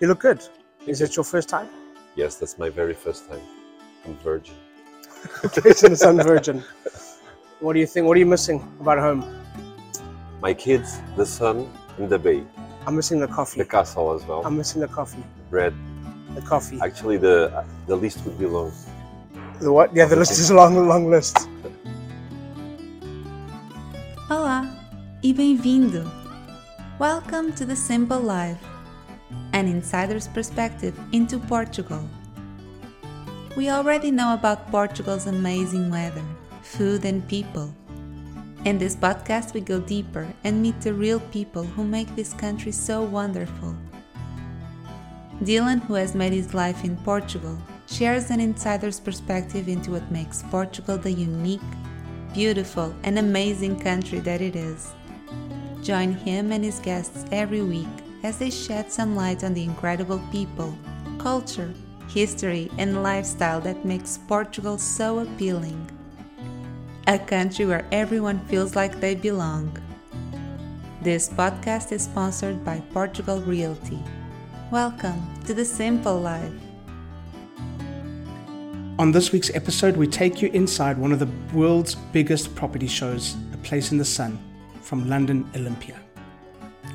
You look good. Is it your first time? Yes, that's my very first time. I'm virgin. Jason is virgin. What do you think? What are you missing about home? My kids, the sun, and the bay. I'm missing the coffee. The castle as well. I'm missing the coffee. Bread. The coffee. Actually, the uh, the list would be long. The what? Yeah, the list is a long, long list. Olá e bem-vindo. Welcome to the Simple Life, an insider's perspective into Portugal. We already know about Portugal's amazing weather, food, and people. In this podcast, we go deeper and meet the real people who make this country so wonderful. Dylan, who has made his life in Portugal, shares an insider's perspective into what makes Portugal the unique, beautiful, and amazing country that it is. Join him and his guests every week as they shed some light on the incredible people, culture, history, and lifestyle that makes Portugal so appealing. A country where everyone feels like they belong. This podcast is sponsored by Portugal Realty. Welcome to the Simple Life. On this week's episode, we take you inside one of the world's biggest property shows, A Place in the Sun, from London Olympia.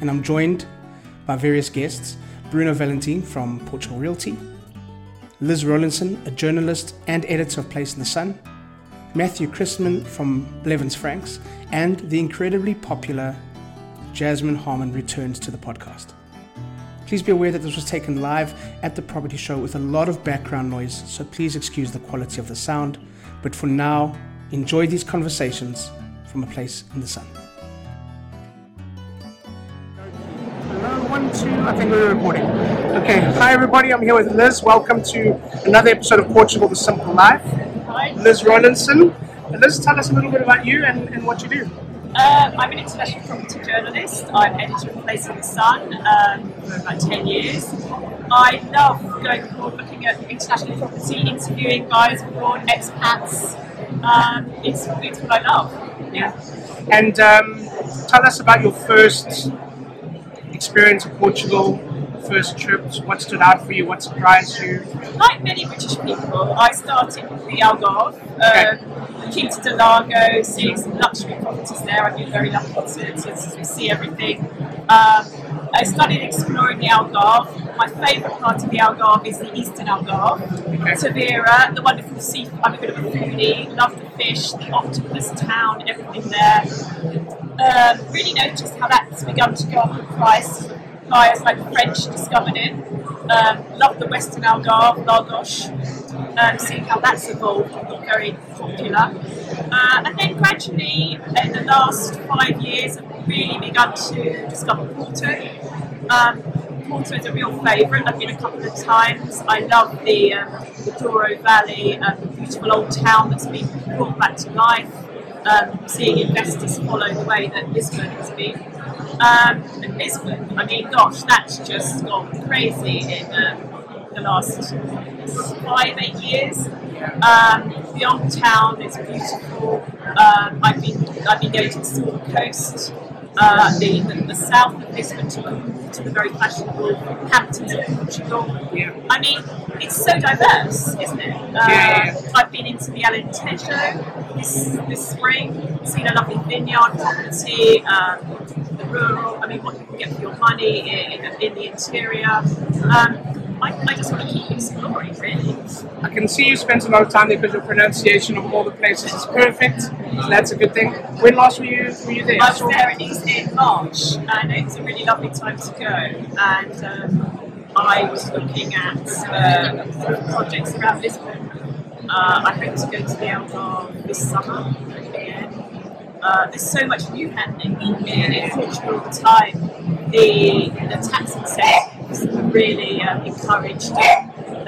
And I'm joined by various guests Bruno Valentin from Portugal Realty, Liz Rowlinson, a journalist and editor of Place in the Sun, Matthew Christman from Blevins Franks, and the incredibly popular Jasmine Harman returns to the podcast. Please be aware that this was taken live at the property show with a lot of background noise, so please excuse the quality of the sound. But for now, enjoy these conversations from a place in the sun. We're recording. Okay, hi everybody, I'm here with Liz. Welcome to another episode of Portugal the Simple Life. Hi. Liz Rowlinson. Liz, tell us a little bit about you and, and what you do. Uh, I'm an international property journalist. I'm editor of Place in the Sun um, for about 10 years. I love going abroad, looking at international property, interviewing guys abroad, expats. Um, it's, it's what I love. Yeah. And um, tell us about your first experience of Portugal, first trips, what stood out for you, what surprised you? Like many British people, I started with the Algarve, um, Quinta do Lago, seeing some luxury properties there. I've been very lucky to, to, to see everything. Um, I started exploring the Algarve. My favourite part of the Algarve is the eastern Algarve. Okay. Tavira, the wonderful sea. I'm a bit of a foodie, love the fish, the octopus town, everything there. Um, really noticed how that's begun to go up in price. Buyers like French discovered it. Um, love the Western Algarve, Lagos. Um, seeing how that's evolved and got very popular. Uh, and then gradually, in the last five years, I've really begun to discover Porto. Um, Porto is a real favourite. I've been a couple of times. I love the, um, the Douro Valley, um, beautiful old town that's been brought back to life um, seeing investors follow the way that Lisbon has been. Um, and Lisbon, I mean, gosh, that's just gone crazy in um, the last five, eight years. Um, the old town is beautiful. Um, I've been I've been going to the Silver Coast, uh, the, the, the south of Lisbon to, to the very fashionable Hamptons of Portugal. I mean, it's so diverse, isn't it? Uh, Yeah. I've been into the Alentejo this, this spring, seen a lovely vineyard property, um, rural, I mean, what you can get for your money in, in, the, in the interior. Um, I, I just want to keep exploring, really. I can see you spent a lot of time there because your pronunciation of all the places is perfect. So that's a good thing. When last were you, were you there? I was there in, in March, and it was a really lovely time to go. And um, I was looking at uh, projects around Lisbon. Uh, I hope to go to the Algarve this summer. Uh, there's so much new happening in, in Portugal all the time. The, the tax incentives really um, encouraged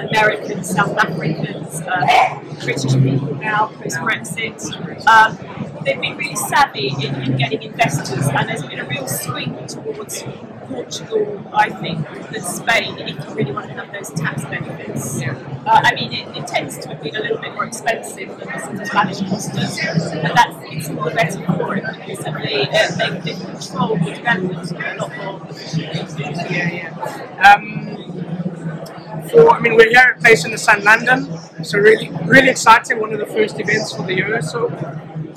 Americans, South Africans, uh, British people now post Brexit. Um, they've been really savvy in, in getting investors, and there's been a real swing towards Portugal, I think, than Spain if you really want to have those tax benefits. Uh, I mean, it, it tends to have been a little bit more expensive than the Spanish costas, but that's it's all the better for it because of the, uh, they, they control the development a lot more efficiently. Yeah, yeah. Um, for, I mean, we're here at Place in the Sun, London. So really, really exciting. One of the first events for the year. So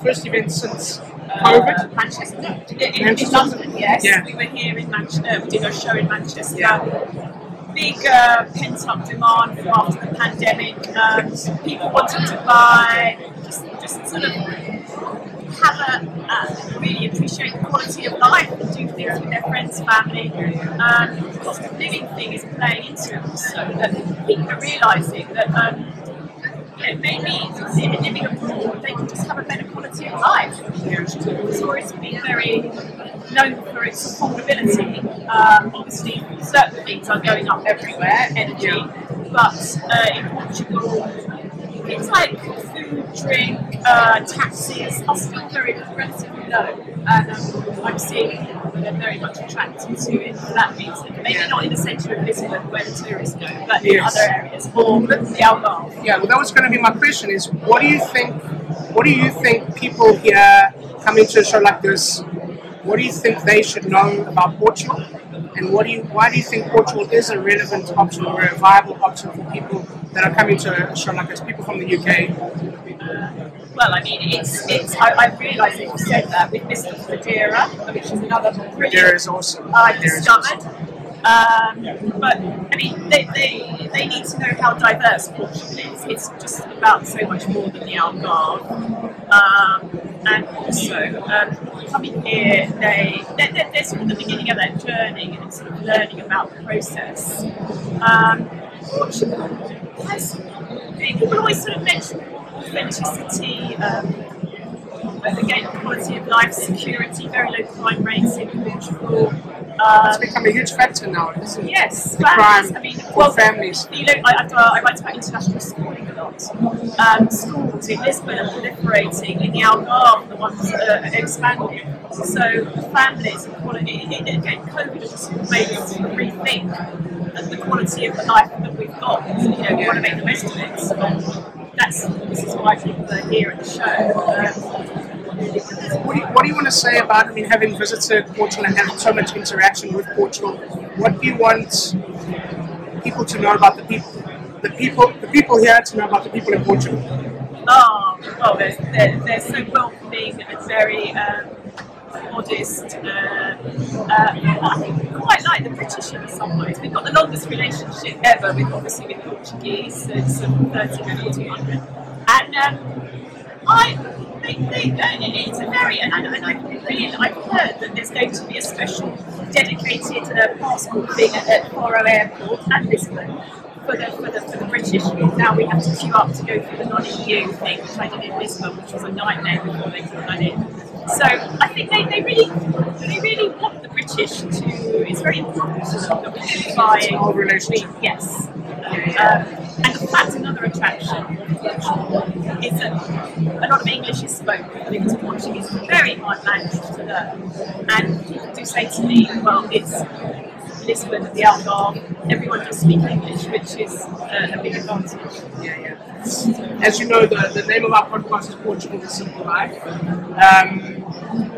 first event since COVID. Manchester. In, in, Manchester? London, yes. Yeah. We were here in Manchester. We did a show in Manchester. Yeah. Big uh, pent up demand from after the pandemic. Um, people wanted to buy, just, just sort of have a uh, really appreciate the quality of life and do things with their friends, family. Um, cost of living thing is playing into it also. That people are realising that. Um, know, maybe living abroad, they can just have a better quality of life. It's always been very known for its affordability. Um, obviously, certain things are going up everywhere, energy, but uh, in Portugal, things like drink, uh, are still very relatively low, and um, I'm seeing they're very much attracted to it for that reason. Maybe not in the centre of Lisbon where the tourists go, but in other areas, or the Algarve. Yeah, well, that was going to be my question: is what do you think? What do you think people here coming to a show like this? What do you think they should know about Portugal? And what do you? Why do you think Portugal is a relevant option or a viable option for people that are coming to a show like this? People from the UK. Well, I mean, it's it's. I, I realise that you said that with Mr. Madeira, which is another brilliant is awesome. Is discovered. Um, but I mean, they, they, they need to know how diverse Portugal is. It's just about so much more than the Algarve. Um, and also, um, coming here, they, they're, they're, they're sort of the beginning of their journey and sort of learning about the process. Um, Portugal people always sort of mention authenticity, um, again, quality of life, security, very low crime rates in Portugal. It's Um, become a huge factor now, isn't it? yes, crime I mean, well, families. You know, I, I, I write about international schooling a lot. Um, schools in Lisbon are proliferating. In the Algarve, the ones that are expanding. So families and quality. it- it- Again, COVID has made us rethink the quality of the life that we've got. You know, we want to make the most of it. So that's this is why people are here at the show. Um, What do, you, what do you want to say about, I mean, having visited Portugal and having so much interaction with Portugal, what do you want people to know about the people, the people, the people here to know about the people in Portugal? Oh, well, they're, they're, they're so welcoming and very um, modest. Uh, uh, I think we quite like the British in some ways. We've got the longest relationship ever with, obviously, with Portuguese. It's um, 13 or 200. And um, I think they, uh, it's a very, and, and I really, I've heard that there's going to be a special dedicated uh, passport thing at, at Airport and Lisbon for the, for the, for the British. Now we have to queue up to go through the non-EU thing, which I did in Lisbon, which was a nightmare before they put in. So I think they, they really they really want the British to. It's very important that we keep buying. whole relationship. Yes. Um, and that's another attraction is that a lot of English is spoken because Portuguese is a very hard language to learn. And people do say to me, well, it's Lisbon, the Algarve, everyone does speak English, which is uh, a big advantage. Yeah, yeah. As you know, the, the name of our podcast is Portugal the Simple Life. Um,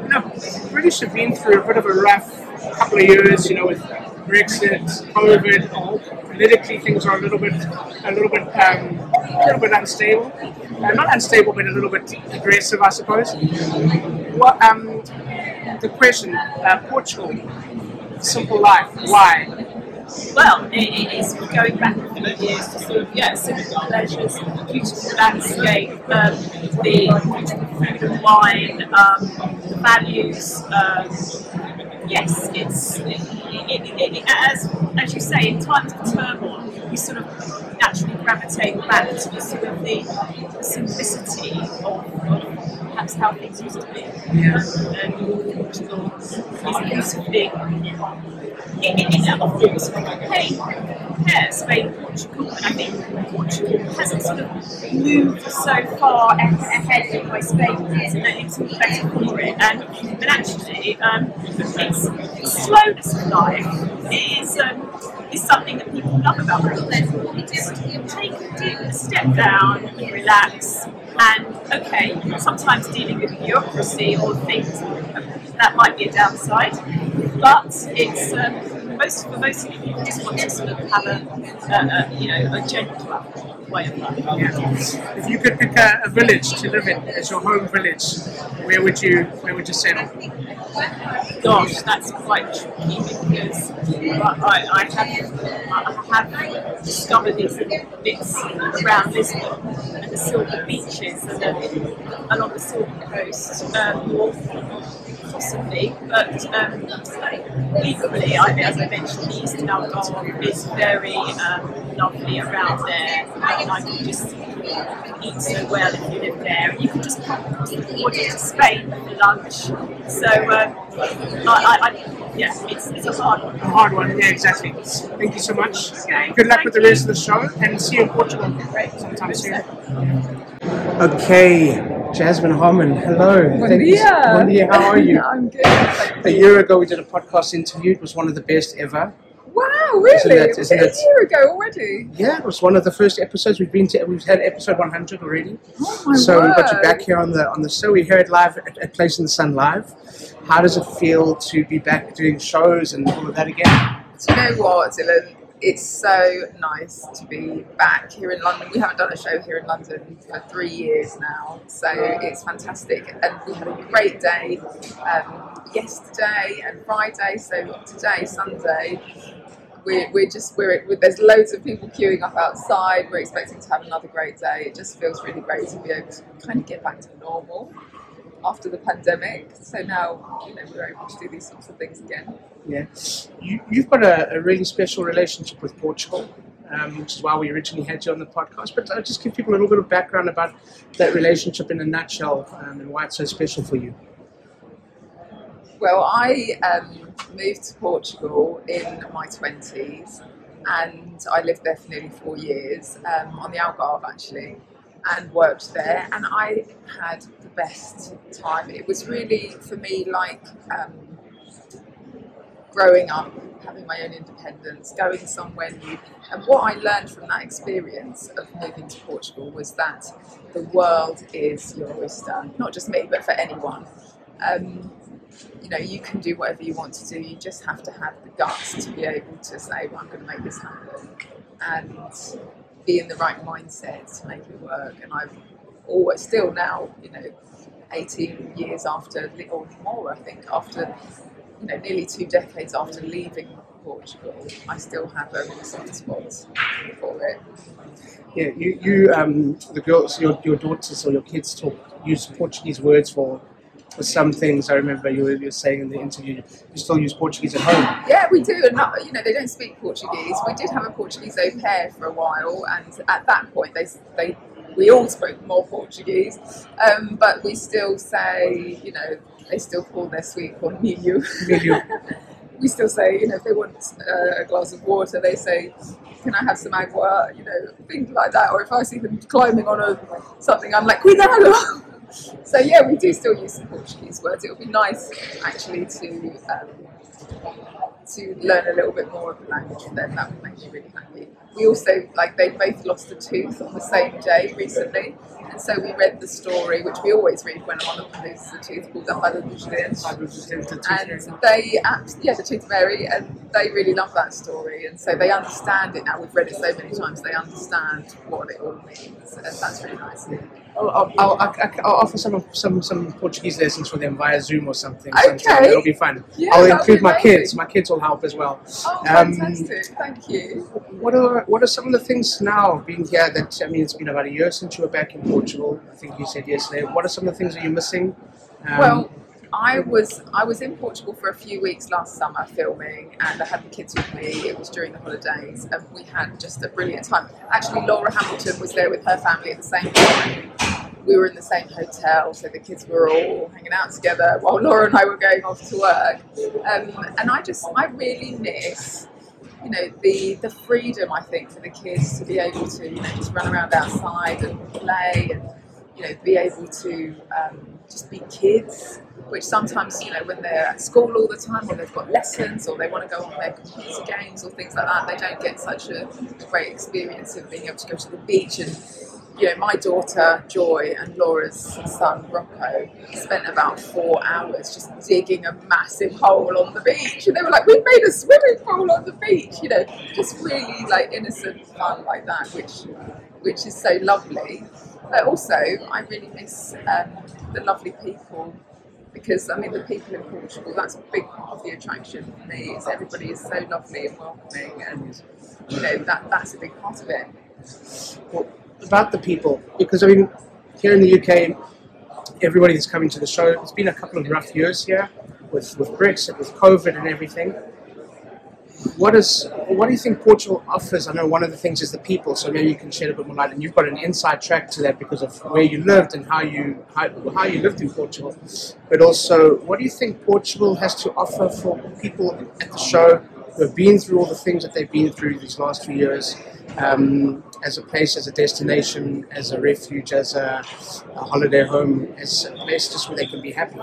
you know, British have been through a bit of a rough couple of years, you know, with Brexit, COVID, all. Politically, things are a little bit, a little bit, um, a little bit unstable. Uh, not unstable, but a little bit aggressive, I suppose. What, um, the question, uh, Portugal, simple life, why? Well, it, it is going back a few years to sort of, yeah, simple pleasures, beautiful landscape, um, the food and wine, um, the values. Um, yes, it's it, as as you say, in times of turmoil, you sort of naturally gravitate back to the sort of the, simplicity of perhaps how things used to be. Yeah. And Portugal is beautifully it, it, it offers hey, compare Spain and Portugal, and I think Portugal hasn't sort of moved so far ahead by Spain is, and it's better for it. And, and actually, um, its slowness of life is. Um, is something that people love about Portugal. You just take a step down and relax. And okay, sometimes dealing with bureaucracy or things that might be a downside, but it's um, most for most people just want to sort of have a, a, a you know a gentler way of life. Yeah. If you could pick a, a village to live in as your home village, where would you where would you settle? Gosh, that's quite tricky because I, I have I have discovered these bits around Lisbon and the Silver Beaches and the, along the Silver Coast, um, north possibly, but um, equally, I, as I mentioned, the Eastern Algarve is very um, lovely around there, and I can just eat so well if you live there. And you can just pop across the border to Spain for lunch. So, um, I, I, I, yeah, it's, it's a hard one. A hard one, yeah, exactly. Thank you so much. Okay, Good luck thank with the you. rest of the show, and see you in Portugal Great. sometime soon. Okay, Jasmine Harman, hello. Bon Thank you- dia. Bon how are you? I'm good. A year ago, we did a podcast interview. It was one of the best ever. Wow, really? Isn't that- isn't it a that- year ago already? Yeah, it was one of the first episodes we've been to. We've had episode 100 already. Oh my so word. we've got you back here on the on the show. We heard live at, at Place in the Sun live. How does it feel to be back doing shows and all of that again? Do you know what, Dylan? It's so nice to be back here in London. We haven't done a show here in London for three years now, so it's fantastic. And we had a great day um, yesterday and Friday. So today, Sunday, we're, we're just we're, we there's loads of people queuing up outside. We're expecting to have another great day. It just feels really great to be able to kind of get back to normal after the pandemic. So now you know we're able to do these sorts of things again. Yeah, you, you've got a, a really special relationship with Portugal, um, which is why we originally had you on the podcast. But I'll just give people a little bit of background about that relationship in a nutshell um, and why it's so special for you. Well, I um, moved to Portugal in my 20s and I lived there for nearly four years um, on the Algarve actually and worked there and I had the best time. It was really for me like um, growing up, having my own independence, going somewhere new. And what I learned from that experience of moving to Portugal was that the world is your oyster. Not just me, but for anyone. Um, you know, you can do whatever you want to do. You just have to have the guts to be able to say, well, I'm going to make this happen. And be in the right mindset to make it work. And I've always, still now, you know, 18 years after, or more, I think, after you know, nearly two decades after leaving Portugal, I still have a soft spot for it. Yeah, you, you um, the girls, your, your daughters or your kids talk use Portuguese words for for some things. I remember you were, you were saying in the interview, you still use Portuguese at home. Yeah, we do, and not, you know they don't speak Portuguese. We did have a Portuguese au pair for a while, and at that point they they we all spoke more Portuguese, um, but we still say you know they still call their sweet corn milho. Milho. we still say you know if they want uh, a glass of water, they say. Can I have some agua? You know, things like that. Or if I see them climbing on a something, I'm like, cuidado. So yeah, we do still use some Portuguese words. It would be nice actually to um, to learn a little bit more of the language them. That would make me really happy. We also like they both lost a tooth on the same day recently, and so we read the story, which we always read when one of them loses a tooth, called La Fada the Dentes. And they, yeah, the Tooth Fairy, and they really love that story, and so they understand it now. We've read it so many times; they understand what it all means, and that's really nice. I'll, I'll, I'll, I'll, I'll offer some some some Portuguese lessons for them via Zoom or something. Okay. sometime. It'll be fun. Yeah, I'll include my kids. My kids will help as well. Oh, Um, fantastic! Thank you. What are what are some of the things now being here that I mean it's been about a year since you were back in Portugal. I think you said yesterday. What are some of the things that you're missing? Um, Well, I was I was in Portugal for a few weeks last summer filming, and I had the kids with me. It was during the holidays, and we had just a brilliant time. Actually, Laura Hamilton was there with her family at the same time. We were in the same hotel, so the kids were all hanging out together while Laura and I were going off to work. Um, and I just I really miss you know the the freedom I think for the kids to be able to you know just run around outside and play and you know be able to um, just be kids which sometimes you know when they're at school all the time or they've got lessons or they want to go on their computer games or things like that they don't get such a great experience of being able to go to the beach and you know, my daughter Joy and Laura's son Rocco spent about four hours just digging a massive hole on the beach, and they were like, "We've made a swimming pool on the beach," you know, just really like innocent fun like that, which which is so lovely. But also, I really miss um, the lovely people because I mean the people in Portugal that's a big part of the attraction for me is everybody is so lovely and welcoming and you know that that's a big part of it Well, about the people, because I mean, here in the UK, everybody that's coming to the show, it's been a couple of rough years here with, with Brexit, with COVID and everything. What is what do you think Portugal offers? I know one of the things is the people, so maybe you can shed a bit more light. And you've got an inside track to that because of where you lived and how you how, how you lived in Portugal. But also, what do you think Portugal has to offer for people at the show who have been through all the things that they've been through these last few years, um, as a place, as a destination, as a refuge, as a, a holiday home, as a place just where they can be happy?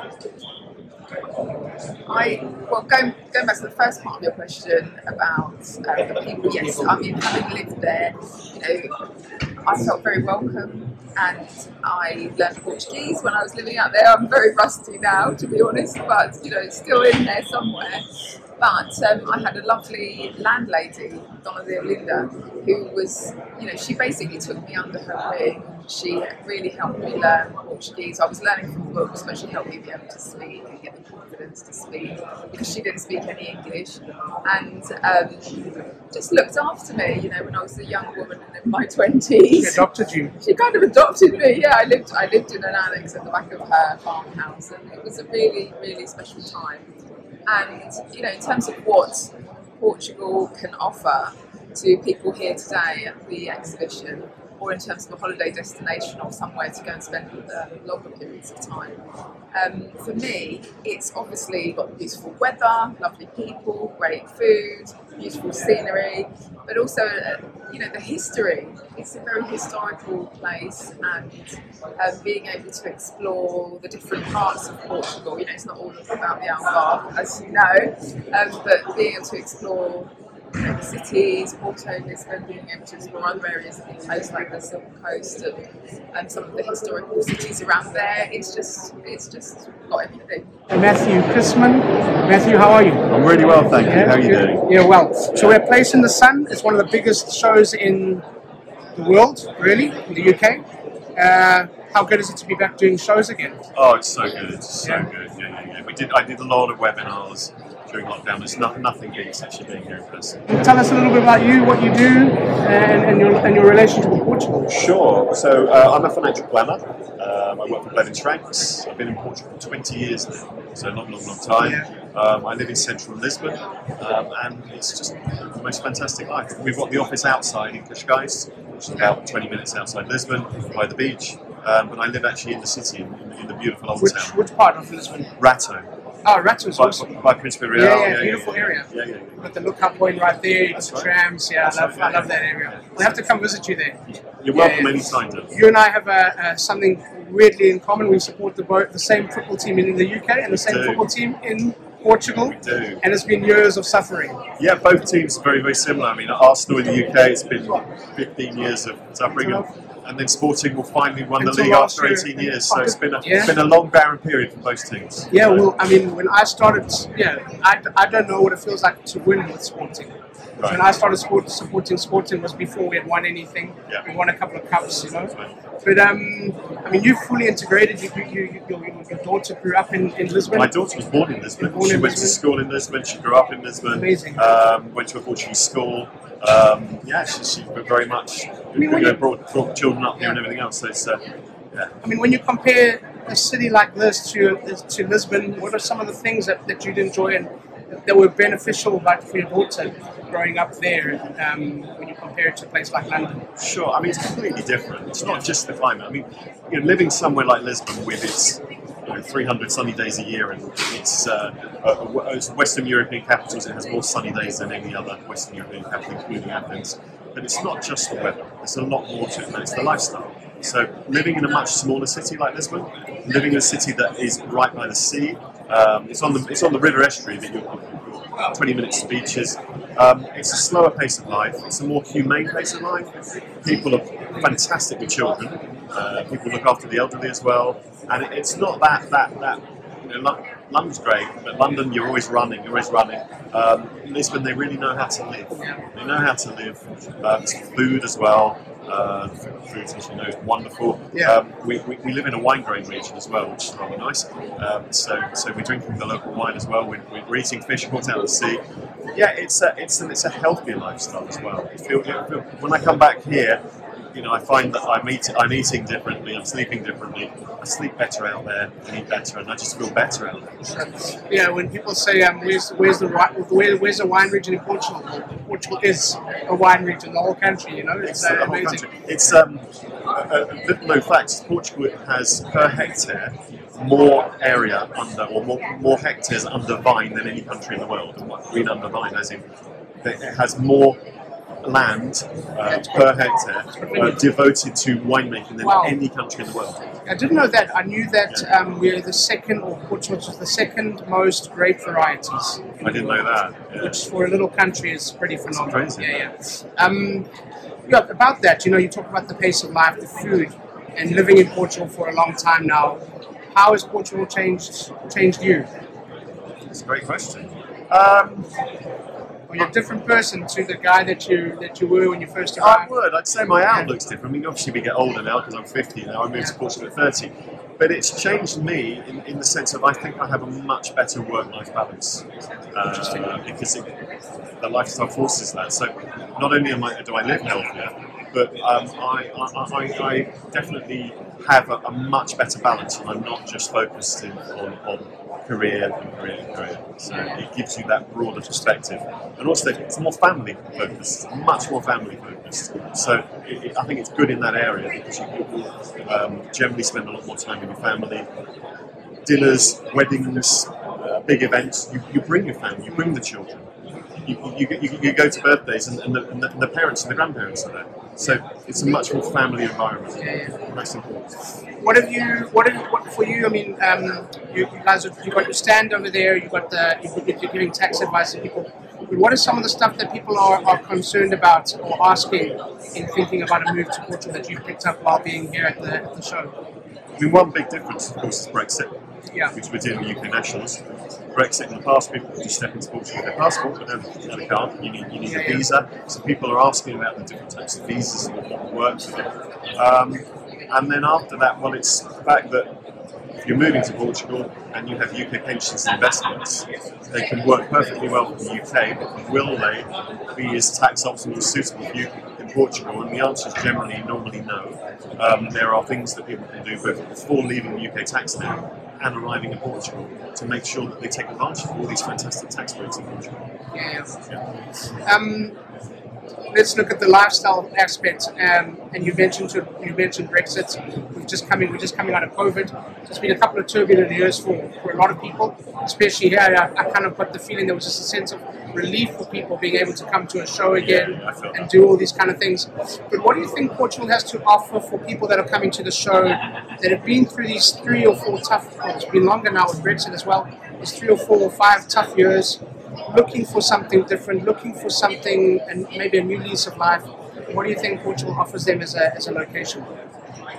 I well going going back to the first part of your question about uh, the people. Yes, I mean having lived there, you know, I felt very welcome, and I learned Portuguese when I was living out there. I'm very rusty now, to be honest, but you know, it's still in there somewhere. But um, I had a lovely landlady, Donna de Olinda, who was, you know, she basically took me under her wing. She really helped me learn Portuguese. I was learning from books, but she helped me be able to speak and get the confidence to speak because she didn't speak any English. And um, just looked after me, you know, when I was a young woman in my 20s. She 20s adopted you. she kind of adopted me. Yeah, I lived I lived in an annex at the back of her farmhouse, and it was a really really special time. And you know, in terms of what Portugal can offer to people here today at the exhibition, or in terms of a holiday destination or somewhere to go and spend uh, longer periods of time. Um, for me, it's obviously got beautiful weather, lovely people, great food, beautiful scenery, but also, uh, you know, the history. It's a very historical place, and um, being able to explore the different parts of Portugal. You know, it's not all about the Algarve, as you know, um, but being able to explore you cities, Porto, Lisbon, being able to explore other areas of the coast like the Silver Coast and, and some of the historical cities around there. It's just, it's just got everything. Matthew Chrisman. Matthew, how are you? I'm really well, thank you. How are you good. doing? Yeah, well. So we're Place in the Sun. It's one of the biggest shows in the world, really, in the UK. Uh, how good is it to be back doing shows again? Oh, it's so good. It's so Yeah. good. Yeah, yeah, yeah. We did. I did a lot of webinars during lockdown. There's not, nothing beats actually being here in person. Tell us a little bit about you, what you do, and, and your and your relationship with Portugal. Sure. So uh, I'm a financial planner. Um, I work for Blevins Franks. I've been in Portugal for 20 years now, so a long, long, long time. Yeah. Um, I live in central Lisbon, um, and it's just the most fantastic life. We've got the office outside in Cascais, which is about 20 minutes outside Lisbon, by the beach. Um, but I live actually in the city, in, in the beautiful old Which town, which part of Lisbon? Rato, Oh, Ratos by, also. by Príncipe Real. Yeah, yeah, beautiful area. Yeah, yeah, Got the lookout point right there, That's the right. trams. Yeah, That's I love, right, I love yeah. that area. We'll have to come visit you there. You're welcome yeah. anytime. You and I have uh, uh, something weirdly in common. We support the the same football team in the UK and the same do. football team in Portugal. We do. And it's been years of suffering. Yeah, both teams are very, very similar. I mean, Arsenal in the UK, it's been 15 years of suffering, and, and then Sporting will finally won the league last after year. 18 years. So it's been a, Yeah. it's been a long, barren period for both teams. Yeah, well, I mean, when I started, yeah, I, I don't know what it feels like to win with Sporting. Right. When I started sport, supporting Sporting was before we had won anything. Yeah. We won a couple of cups, you know. But um, I mean, you fully integrated. You, you, you, your, your daughter grew up in, in Lisbon. My daughter was born in Lisbon. Born she in went to school in Lisbon. She grew up in Lisbon. Amazing. Um, went to a Portuguese school. Um, yeah, she, she very much I mean, you know, brought, brought children up here and everything else. So it's, uh, yeah. I mean, when you compare a city like this to to Lisbon, what are some of the things that, that you'd enjoy and that were beneficial, like for your daughter growing up there, um, when you compare it to a place like London? Sure. I mean, it's completely different. It's not just the climate. I mean, you know, living somewhere like Lisbon with its you know, 300 sunny days a year and it's uh, uh, Western European capitals, it has more sunny days than any other Western European capital, including Athens. But it's not just the weather. There's a lot more to it than it's the lifestyle. So living in a much smaller city like Lisbon, living in a city that is right by the sea, um, it's on the it's on the river estuary that you're, you're 20 minutes to beaches. Um, it's a slower pace of life. It's a more humane pace of life. People are fantastic with children. Uh, people look after the elderly as well, and it, it's not that that that. You know, Lon- London's great, but London you're always running, you're always running. Um, Lisbon they really know how to live. They know how to live. Uh, food as well. Uh, food, as you know, is wonderful. Yeah. Um, we, we, we live in a wine growing region as well, which is rather nice. Um, so so we're drinking the local wine as well. We're, we're eating fish caught out of the sea. Yeah, it's a it's a, it's a healthier lifestyle as well. You feel, you feel, when I come back here, you know, I find that I'm eating I'm eating differently. I'm sleeping differently. I sleep better out there. I eat better, and I just feel better out there. Yeah, when people say, um, where's, where's, the, where, where's a wine region in Portugal? Portugal is a wine region, the whole country, you know? It's, It's uh, the amazing. country. It's um, a little known fact. Portugal has per hectare more area under or more, more hectares under vine than any country in the world. And what I mean under vine, as in it has more land uh, per hectare uh, devoted to winemaking than Wow. any country in the world. I didn't know that. I knew that um, we're the second, or Portugal is the second most grape varieties. I didn't know that. Yeah. Which for a little country is pretty phenomenal. crazy. Yeah, yeah. Um, yeah, about that, you know, you talk about the pace of life, the food, and living in Portugal for a long time now. How has Portugal changed changed you? It's a great question. Um, Are you a different person to the guy that you that you were when you first I arrived? would. I'd say my outlook's different. I mean, obviously we get older now because I'm 50 now. I moved to Portugal at 30. But it's changed me in, in the sense of I think I have a much better work-life balance uh, because it, the lifestyle forces that. So not only am I, do I live healthier, but um, I, I, I, I definitely have a, a much better balance, and I'm not just focused in, on, on career and career and career. So it gives you that broader perspective, and also it's more family focused, much more family focused. So it, it, I think it's good in that area because you, um, generally spend a lot more time with your family. Dinners, weddings, uh, big events. You, you bring your family, you bring the children. You, you, you, you go to birthdays and, and, the, and, the, and the parents and the grandparents are there. So it's a much more family environment. Yeah, yeah. That's important. What have you? What have, what for you? I mean, um, you, you guys, have, you got your stand over there. You got the you- you're giving tax advice to people. But are some of the stuff that people are, are concerned about or asking in thinking about a move to Portugal that you picked up while being here at the, at the show? I mean, one big difference, of course, is Brexit, Yeah. which we're dealing with UK nationals. Brexit in the past, people could just step into Portugal with their passport, but now they can't. You need, you need a visa. So people are asking about the different types of visas and what works with it. Um, and then after that, well, it's the fact that if you're moving to Portugal and you have UK pensions and investments, they can work perfectly well for the UK, but will they be as tax optimal as suitable for you in Portugal? And the answer is generally normally no. Um, there are things that people can do before leaving the UK tax now and arriving in Portugal to make sure that they take advantage of all these fantastic tax breaks in Portugal. Yeah. Yeah. yeah. Um, let's look at the lifestyle aspects. Um, and you mentioned you mentioned Brexit. We've just coming we're just coming out of COVID. It's been a couple of turbulent years for, for a lot of people, especially here. I, I kind of got the feeling there was just a sense of relief for people being able to come to a show again Yeah, and do all these kind of things. But what do you think Portugal has to offer for people that are coming to the show that have been through these three or four tough? Well, it's been longer now with Brexit as well. It's three or four or five tough years looking for something different, looking for something and maybe a new lease of life. What do you think Portugal offers them as a, as a location?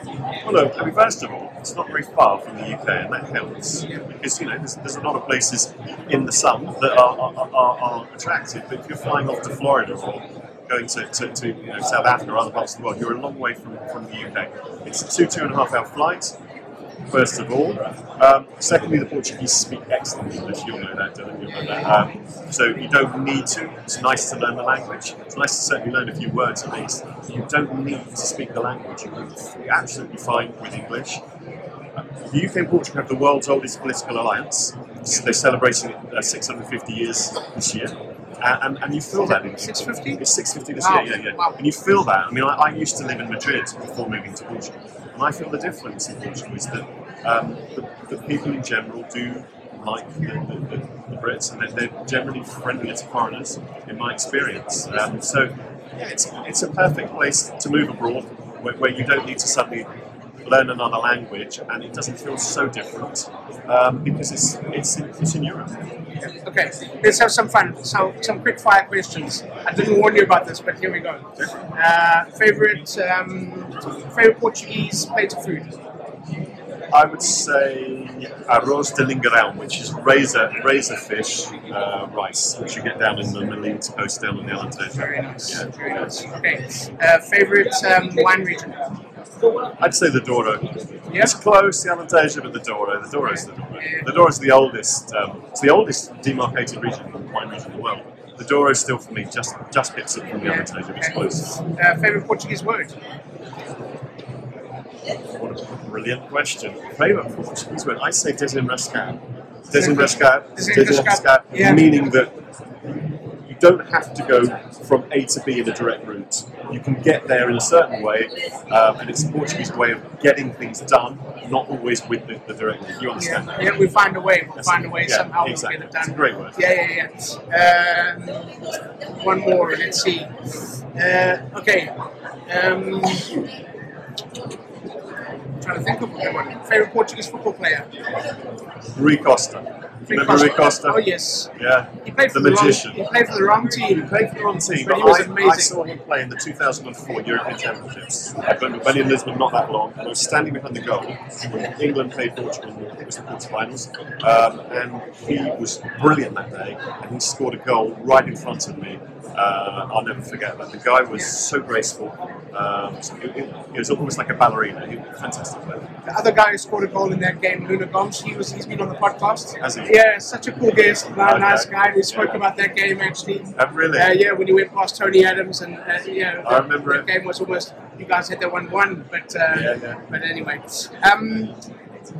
Well, look, I mean, first of all, it's not very far from the UK, and that helps because you know there's, there's a lot of places in the sun that are, are, are, are attractive. But if you're flying off to Florida or going to, to, to you know, South Africa or other parts of the world, you're a long way from, from the UK. It's a two two and a half hour flight. First of all, um, secondly, the Portuguese speak excellent English. You'll know that, Dylan. You'll know that. Um, so you don't need to. It's nice to learn the language. It's nice to certainly learn a few words at least. You don't need to speak the language. You're absolutely fine with English. The UK and Portugal have the world's oldest political alliance. They're celebrating uh, 650 years this year. Uh, and, and you feel that in the UK. 650? It's 650 this Wow. year, yeah, yeah. Wow. And you feel that. I mean, I, I used to live in Madrid before moving to Portugal. And I feel the difference in Portugal is that um, the, the people in general do like the, the, the, Brits and they're, generally friendlier to foreigners, in my experience. Um, so, yeah, it's, it's a perfect place to move abroad where, where you don't need to suddenly learn another language, and it doesn't feel so different um, because it's it's it's in Europe. Okay, let's have some fun. So, some quick fire questions. I didn't warn you about this, but here we go. Uh, favorite um, favorite Portuguese plate of food? I would say arroz de lingueirão, which is razor razor fish uh, rice, which you get down in the East coast, down in the Alentejo. Very nice. Yeah. Very nice. Okay. Uh, favorite um, wine region? I'd say the Douro. Yeah. It's close, the Alentejo, but the Douro. The Douro is the Douro. Yeah. The Douro is the oldest. Um, it's the oldest demarcated region, wine region in the world. The Douro is still for me just just bits it from the Alentejo. It's Okay. close. Uh, favorite Portuguese word? What a brilliant question. Favorite Portuguese word? I say desenrascar. Desenrascar. Desenrascar. Meaning that you don't have to go from A to B in a direct route. You can get there in a certain way, um, and it's a Portuguese way of getting things done, not always with the, the direct route. You understand Yeah, that? yeah, we find a way. We'll find a way yeah, somehow. exactly. We'll get it It's done. a great word. Yeah, yeah, yeah. Um, one more. Let's see. Uh, okay. Um, trying to think of a one. Favorite Portuguese football player? Rui Costa. Remember Rui Costa? Oh yes. Yeah. He played for the the, magician. wrong. He played for the wrong team. He played for the wrong team, But but he was I, amazing. I saw him play in the 2004 European Championships. I've been, been in Lisbon not that long, I was standing behind the goal when England played Portugal in the, I think it was the quarterfinals, um, and he was brilliant that day, and he scored a goal right in front of me. Uh, I'll never forget that. The guy was so graceful. Um, so it, it, it was almost like a ballerina. He was fantastic player. The other guy who scored a goal in that game, Nuno Gomes, he was he's been on the podcast. Has he? Yeah, such a cool guest, ni- Okay. nice guy. We spoke about that game actually. Uh, really? Uh, yeah, when you went past Tony Adams, and uh, yeah, I remember that it. game was almost you guys had that one one, but uh, Yeah, yeah. but anyway, um,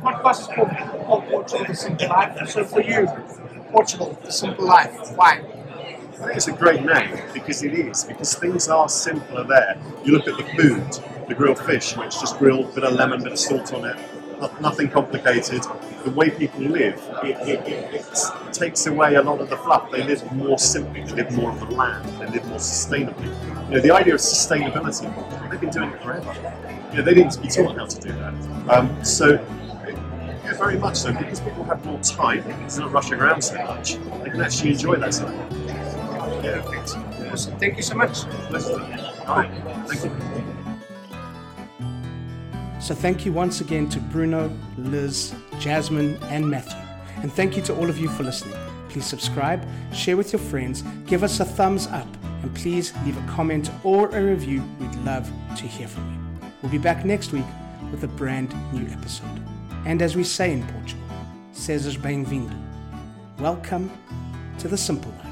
podcast is called, called Portugal: The Simple Life. So for you, Portugal: The Simple Life. Why? I think it's a great name because it is, because things are simpler there. You look at the food, the grilled fish, which just grilled, bit of lemon, bit of salt on it, no- nothing complicated. The way people live, it, it, it, it takes away a lot of the fluff. They live more simply, they live more on the land, they live more sustainably. You know, the idea of sustainability, they've been doing it forever. You know, they didn't be taught how to do that. Um, so yeah, very much so. Because people have more time, they're not rushing around so much, they can actually enjoy that time. Yeah. Thank you so much. Listen. All right. Thank you. So thank you once again to Bruno, Liz, Jasmine, and Matthew. And thank you to all of you for listening. Please subscribe, share with your friends, give us a thumbs up, and please leave a comment or a review. We'd love to hear from you. We'll be back next week with a brand new episode. And as we say in Portugal, sejas bem-vindo. Welcome to the simple life.